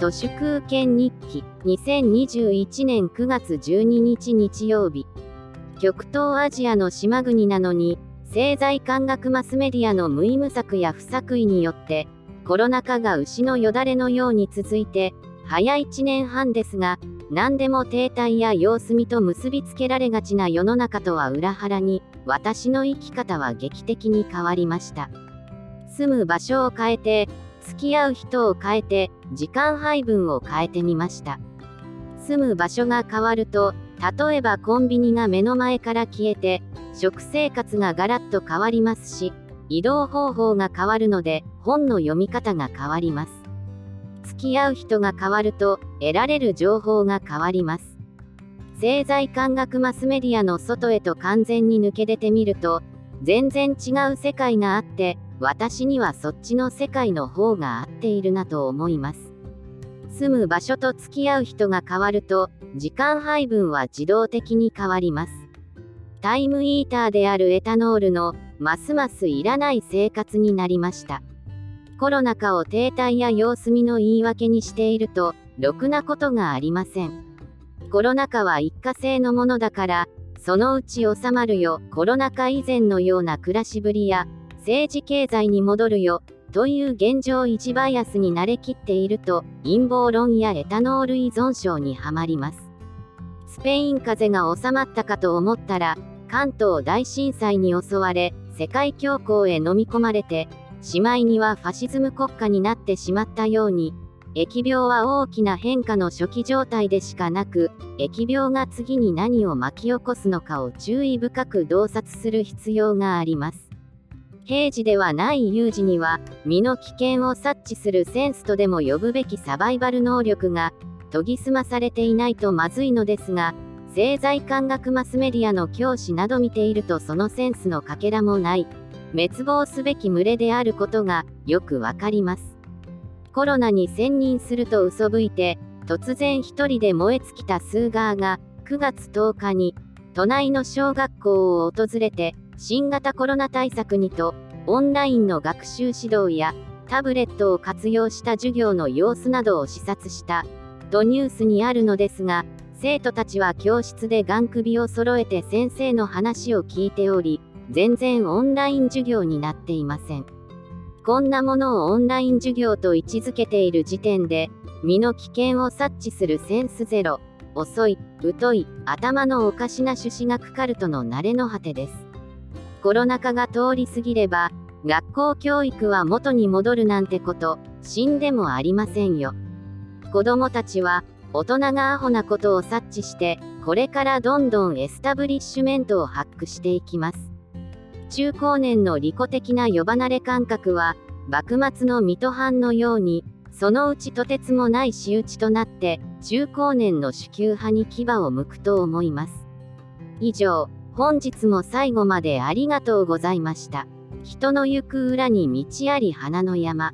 都市空権日記。2021年9月12日日曜日。極東アジアの島国なのに政財官学マスメディアの無意無策や不作為によってコロナ禍が牛のよだれのように続いて早1年半ですが何でも停滞や様子見と結びつけられがちな世の中とは裏腹に私の生き方は劇的に変わりました。住む場所を変えてき合う人を変えて時間配分を変えてみました。住む場所が変わると例えばコンビニが目の前から消えて食生活がガラッと変わりますし移動方法が変わるので本の読み方が変わります。付き合う人が変わると得られる情報が変わります。政財官学マスメディアの外へと完全に抜け出てみると全然違う世界があって私にはそっちの世界の方が合っているなと思います。住む場所と付き合う人が変わると時間配分は自動的に変わります。タイムイーターであるエタノールのますますいらない生活になりました。コロナ禍を停滞や様子見の言い訳にしているとろくなことがありません。コロナ禍は一過性のものだからそのうち収まるよ。コロナ禍以前のような暮らしぶりや政治経済に戻るよという現状維持バイアスに慣れきっていると陰謀論やエタノール依存症にはまります。スペイン風邪が収まったかと思ったら関東大震災に襲われ世界恐慌へ飲み込まれてしまいにはファシズム国家になってしまったように疫病は大きな変化の初期状態でしかなく疫病が次に何を巻き起こすのかを注意深く洞察する必要があります。平時ではない有事には身の危険を察知するセンスとでも呼ぶべきサバイバル能力が研ぎ澄まされていないとまずいのですが政財官学マスメディアの教師など見ているとそのセンスのかけらもない滅亡すべき群れであることがよくわかります。コロナに専任すると嘘吹いて突然一人で燃え尽きたスーガーが9月10日に都内の小学校を訪れて新型コロナ対策にとオンラインの学習指導やタブレットを活用した授業の様子などを視察したとニュースにあるのですが生徒たちは教室で眼首を揃えて先生の話を聞いており全然オンライン授業になっていません。こんなものをオンライン授業と位置づけている時点で身の危険を察知するセンスゼロ遅い疎い頭のおかしな朱子学カルトの慣れの果てです。コロナ禍が通り過ぎれば学校教育は元に戻るなんてこと死んでもありませんよ。子供たちは大人がアホなことを察知してこれからどんどんエスタブリッシュメントをハックしていきます。中高年の利己的な呼ばなれ感覚は幕末の水戸藩のようにそのうちとてつもない仕打ちとなって中高年の主級派に牙を向くと思います。以上本日も最後までありがとうございました。人の行く裏に道あり花の山。